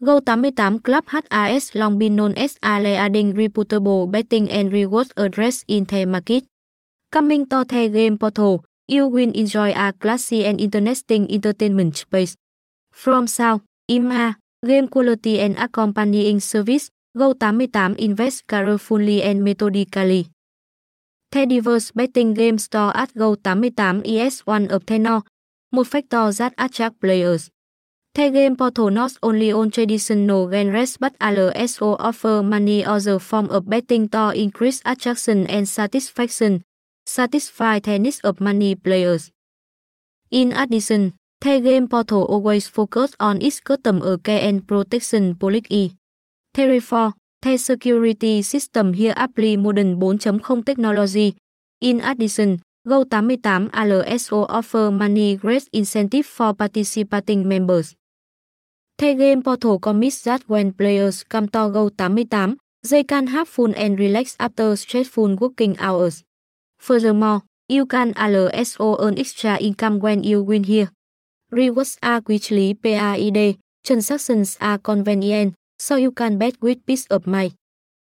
Go88 Club HAS Long been known as leading reputable betting and rewards address in the market. Coming to the game portal, you will enjoy a classy and interesting entertainment space. From South, IMA, game quality and accompanying service, Go88 invest carefully and methodically. The diverse betting game store at Go88 is one of the No. một factor that attract players. The game portal not only on traditional genres but also offer many other forms of betting to increase attraction and satisfaction, satisfy the needs of many players. In addition, the game portal always focus on its customer care and protection policy. Therefore, the security system here apply modern 4.0 technology. In addition, Go88 also offer many great incentive for participating members. The game portal commits that when players come to Go88, they can have fun and relax after stressful working hours. Furthermore, you can also earn extra income when you win here. Rewards are quickly paid, transactions are convenient, so you can bet with peace of mind.